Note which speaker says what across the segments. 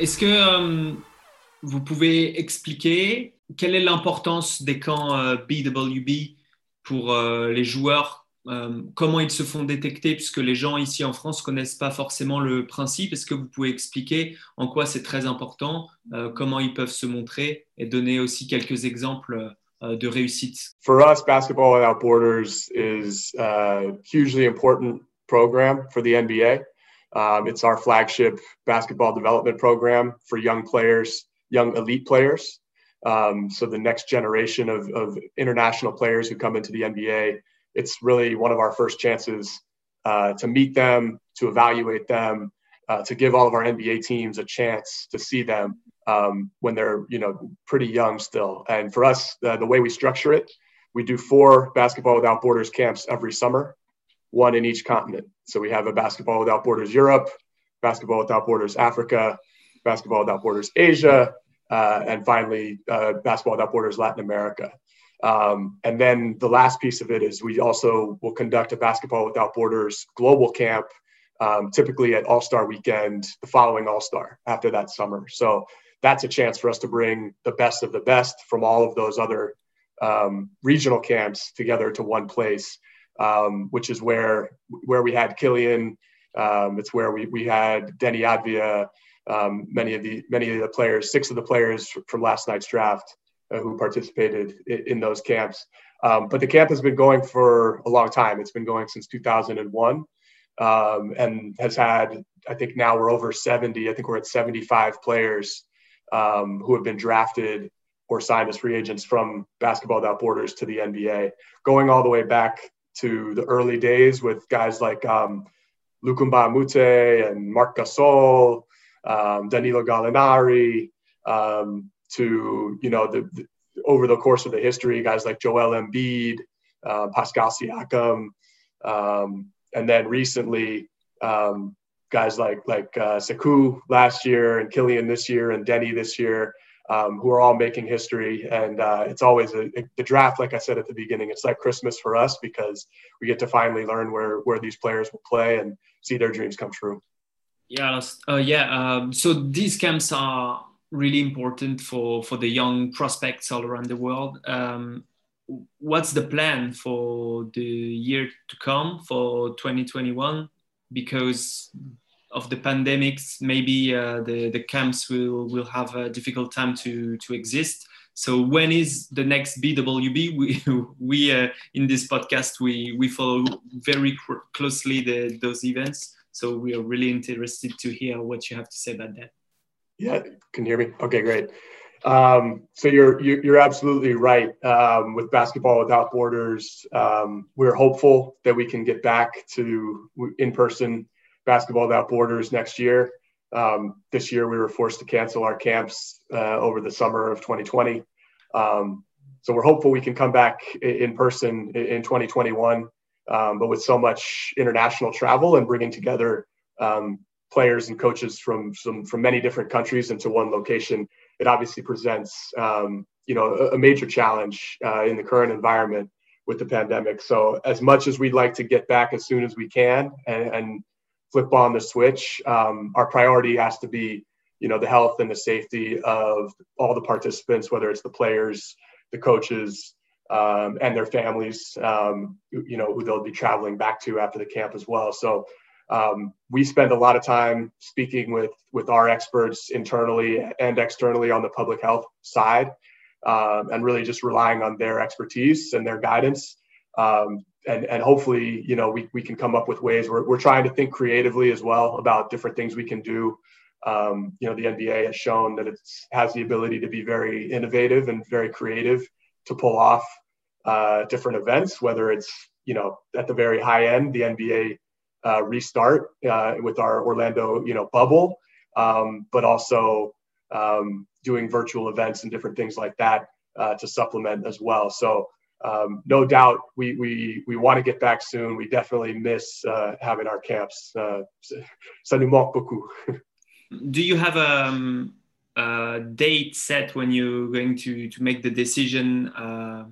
Speaker 1: Est-ce que euh, vous pouvez expliquer quelle est l'importance des camps BWB euh, pour euh, les joueurs Comment ils se font détecter Puisque les gens ici en France ne connaissent pas forcément le principe. Est-ce que vous pouvez expliquer en quoi c'est très important Comment ils peuvent se montrer et donner aussi quelques exemples de réussite?
Speaker 2: For us, Basketball Without Borders is a hugely important program for the NBA. Um, it's our flagship basketball development program for young players, young elite players. Um, so the next generation of, of international players who come into the NBA, it's really one of our first chances uh, to meet them, to evaluate them, uh, to give all of our NBA teams a chance to see them um, when they're you know pretty young still. And for us, uh, the way we structure it, we do four basketball without borders camps every summer one in each continent. So we have a Basketball Without Borders Europe, Basketball Without Borders Africa, Basketball Without Borders Asia, uh, and finally uh, Basketball Without Borders Latin America. Um, and then the last piece of it is we also will conduct a Basketball Without Borders global camp, um, typically at All Star weekend, the following All Star after that summer. So that's a chance for us to bring the best of the best from all of those other um, regional camps together to one place um, which is where where we had Killian. Um, it's where we, we had Deni Avdija, um, many of the many of the players, six of the players from last night's draft who participated in, those camps. Um, but the camp has been going for a long time. It's been going since 2001 um, and has had, I think now we're over 70. I think we're at 75 players um, who have been drafted or signed as free agents from Basketball Without Borders to the NBA, going all the way back to the early days with guys like um, Luc Mbah a Moute and Marc Gasol, um, Danilo Gallinari, um, to you know the, the, over the course of the history, guys like Joel Embiid, uh, Pascal Siakam, um, and then recently um, guys like like uh, Sekou last year and Killian this year and Deni this year um, who are all making history. And uh, it's always a, the draft, like I said at the beginning, it's like Christmas for us because we get to finally learn where where these players will play and see their dreams come true.
Speaker 1: Yeah, uh, yeah. Um, so these camps are really important for for the young prospects all around the world. Um, what's the plan for the year to come for 2021? Because of the pandemics, maybe uh, the, the camps will, will have a difficult time to, to exist. So when is the next BWB? We, we uh, in this podcast, we, we follow very closely the, those events. So we are really interested to hear what you have to say about that.
Speaker 2: Yeah, can you hear me? Okay, great. Um, so you're you're absolutely right. Um, with basketball without borders, um, we're hopeful that we can get back to in-person Basketball Without Borders next year. Um, this year, we were forced to cancel our camps uh, over the summer of 2020. Um, so we're hopeful we can come back in person in 2021. Um, but with so much international travel and bringing together players and coaches from some from many different countries into one location, it obviously presents um, you know a, a major challenge uh, in the current environment with the pandemic. So as much as we'd like to get back as soon as we can and, and flip on the switch, um, our priority has to be, you know, the health and the safety of all the participants, whether it's the players, the coaches, um, and their families, um, you know, who they'll be traveling back to after the camp as well. So um, we spend a lot of time speaking with with our experts internally and externally on the public health side, um, and really just relying on their expertise and their guidance. Um, and and hopefully you know we, we can come up with ways. We're, we're trying to think creatively as well about different things we can do. Um, you know the nba has shown that it has the ability to be very innovative and very creative to pull off uh, different events whether it's you know at the very high end the nba uh, restart uh, with our orlando you know bubble um, but also um, doing virtual events and different things like that uh, to supplement as well so um, no doubt we, we, we want to get back soon. We definitely miss uh, having our camps. Ça nous manque beaucoup.
Speaker 1: Do you have a, um, a, date set when you're going to, to make the decision uh,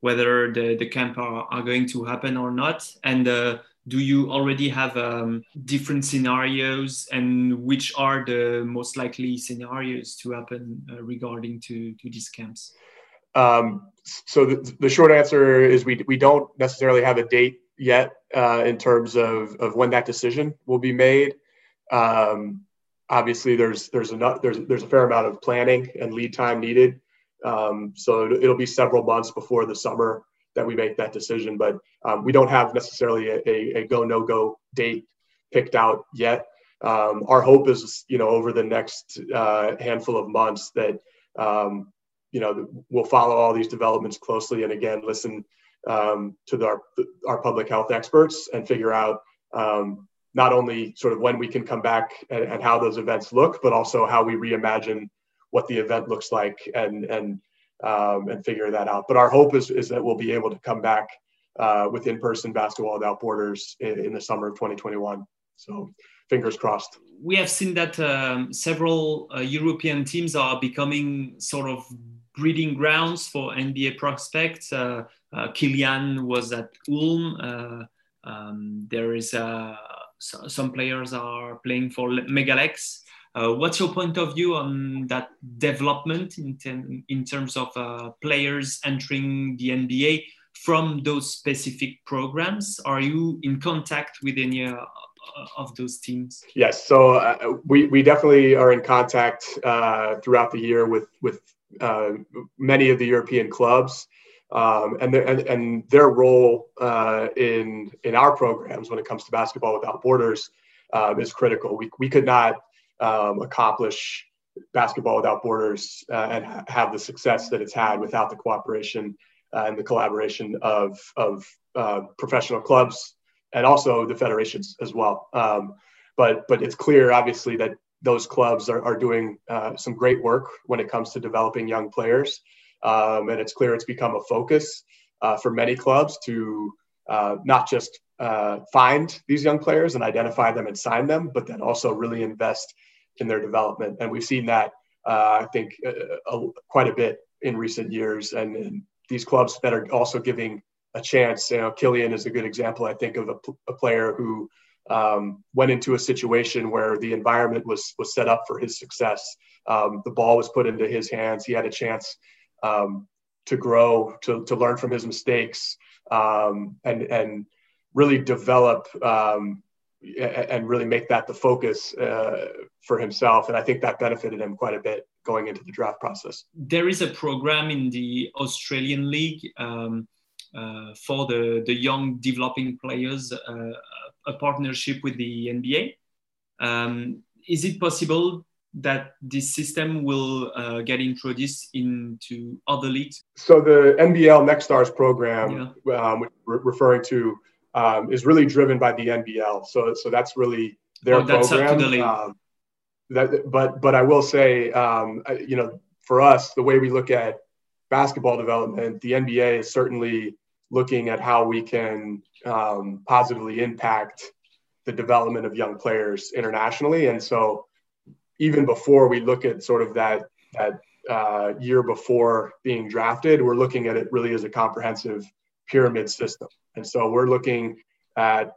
Speaker 1: whether the, the camp are, are going to happen or not? And uh, do you already have um, different scenarios and which are the most likely scenarios to happen uh, regarding to, to these camps?
Speaker 2: Um, so the, the, short answer is we, we don't necessarily have a date yet uh, in terms of, of when that decision will be made. Um, obviously, there's there's enough there's there's a fair amount of planning and lead time needed. Um, so it'll be several months before the summer that we make that decision. But um, we don't have necessarily a, a, a go no go date picked out yet. Um, our hope is, you know, over the next uh, handful of months that um, you know, we'll follow all these developments closely and again, listen um, to the, our, our public health experts and figure out um, not only sort of when we can come back and, and, how those events look, but also how we reimagine what the event looks like and, and, um, and figure that out. But our hope is, is that we'll be able to come back uh, with in-person basketball without borders in, in the summer of 2021. So fingers crossed.
Speaker 1: We have seen that um, several uh, European teams are becoming sort of breeding grounds for NBA prospects. Uh, uh, Killian was at Ulm. Uh, um, there is uh, so, some players are playing for Mega Leks. Uh, what's your point of view on that development in, ten, in terms of uh, players entering the NBA from those specific programs? Are you in contact with any of those teams?
Speaker 2: Yes, so uh, we, we definitely are in contact uh, throughout the year with with uh, many of the European clubs. Um, and, their, and, and, their role uh, in, in our programs when it comes to Basketball Without Borders is critical. We, we could not um, accomplish Basketball Without Borders uh, and ha- have the success that it's had without the cooperation uh, and the collaboration of, of uh, professional clubs and also the federations as well. Um, but, but it's clear, obviously, that those clubs are, are doing uh, some great work when it comes to developing young players. Um, and it's clear it's become a focus uh, for many clubs to uh, not just find these young players and identify them and sign them, but then also really invest in their development. And we've seen that, uh, I think, uh, quite a bit in recent years. And, and, these clubs that are also giving a chance, you know, Killian is a good example, I think, of a, a player who um, went into a situation where the environment was was set up for his success. Um, the ball was put into his hands. He had a chance um, to grow, to to learn from his mistakes, um, and and really develop um, and really make that the focus uh, for himself. And I think that benefited him quite a bit going into the draft process.
Speaker 1: There is a program in the Australian League. Um, uh, for the, the young developing players uh, a partnership with the NBA. Um, is it possible that this system will uh, get introduced into other leagues?
Speaker 2: So the NBL Next Stars program, yeah. um, referring to, um, is really driven by the NBL. So so that's really their oh, that's program. Up to the league. Um, that, but but I will say, um, you know, for us, the way we look at basketball development, the NBA is certainly looking at how we can um, positively impact the development of young players internationally. And so, even before we look at sort of that that uh, year before being drafted, we're looking at it really as a comprehensive pyramid system. And so, we're looking at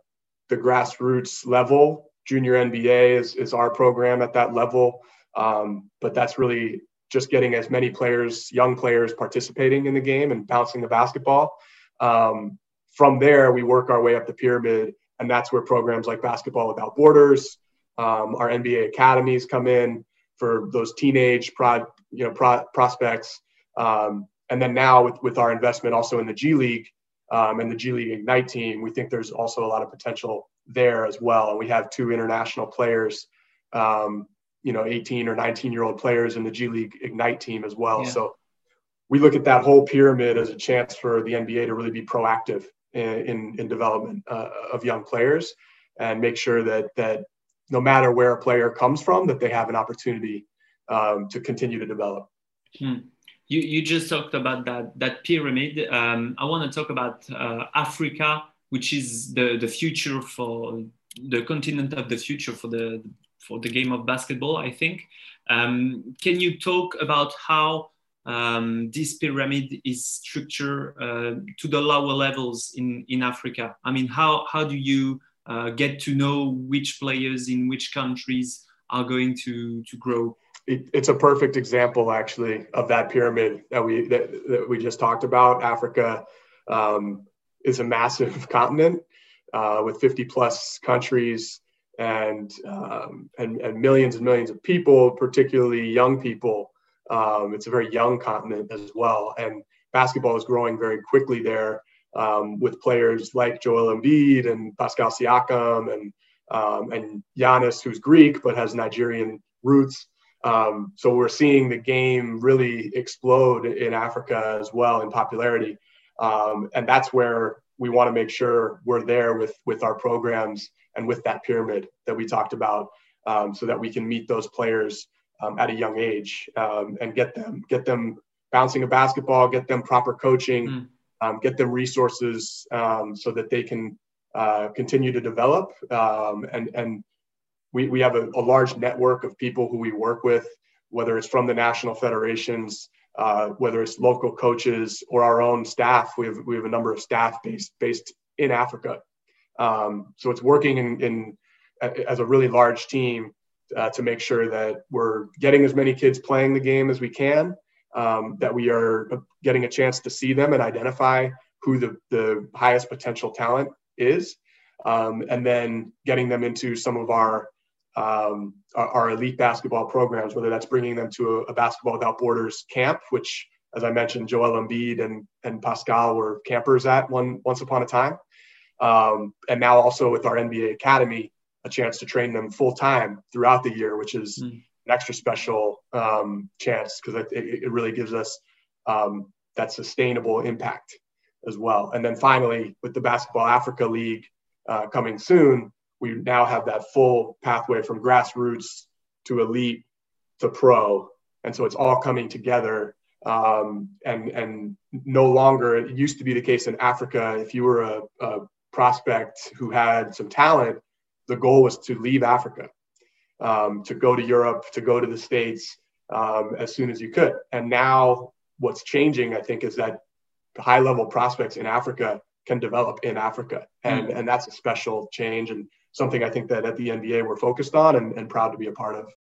Speaker 2: the grassroots level. Junior NBA is, is our program at that level. Um, but that's really just getting as many players, young players, participating in the game and bouncing the basketball. Um, from there, we work our way up the pyramid, and that's where programs like Basketball Without Borders, um, our NBA academies come in for those teenage prod, you know, pro- prospects, um, and then now with, with our investment also in the G League um, and the G League Ignite team, we think there's also a lot of potential there as well. And we have two international players, um, you know, 18 or 19 year old players in the G League Ignite team as well. Yeah. So we look at that whole pyramid as a chance for the NBA to really be proactive in, in, in development uh, of young players and make sure that that no matter where a player comes from, that they have an opportunity um, to continue to develop.
Speaker 1: Hmm. You, you just talked about that that pyramid. Um, I want to talk about uh, Africa, which is the the future for the continent of the future for the for the game of basketball. I think. Um, can you talk about how um, this pyramid is structured uh, to the lower levels in in Africa? I mean, how how do you uh, get to know which players in which countries are going to to grow?
Speaker 2: It, it's a perfect example actually of that pyramid that we that, that we just talked about. Africa um, is a massive continent uh, with 50 plus countries and, um, and and millions and millions of people particularly young people. Um, it's a very young continent as well. And basketball is growing very quickly there um, with players like Joel Embiid and Pascal Siakam and um, and Giannis, who's Greek but has Nigerian roots. Um, so we're seeing the game really explode in Africa as well in popularity, um, and that's where we want to make sure we're there with with our programs and with that pyramid that we talked about, um, so that we can meet those players um, at a young age um, and get them get them bouncing a basketball, get them proper coaching, mm. get them resources so that they can uh, continue to develop and and we, we have a, a, large network of people who we work with, whether it's from the national federations, uh, whether it's local coaches or our own staff. We have, we have a number of staff based, based in Africa. Um, so it's working in, in, as a really large team uh, to make sure that we're getting as many kids playing the game as we can, um, that we are getting a chance to see them and identify who the, the highest potential talent is, um, and then getting them into some of our um, our, our, elite basketball programs, whether that's bringing them to a, a, Basketball Without Borders camp, which, as I mentioned, Joel Embiid and, and Pascal were campers at one once upon a time. Um, and now also with our NBA Academy, a chance to train them full time throughout the year, which is mm. an extra special um, chance because it, it, really gives us um, that sustainable impact as well. And then finally, with the Basketball Africa League uh, coming soon, we now have that full pathway from grassroots to elite to pro. And so it's all coming together. Um, and, and no longer, it used to be the case in Africa, if you were a, a prospect who had some talent, the goal was to leave Africa, um, to go to Europe, to go to the States um, as soon as you could. And now what's changing, I think, is that high level prospects in Africa can develop in Africa. And, mm. and that's a special change. And something I think that at the NBA we're focused on and, and proud to be a part of.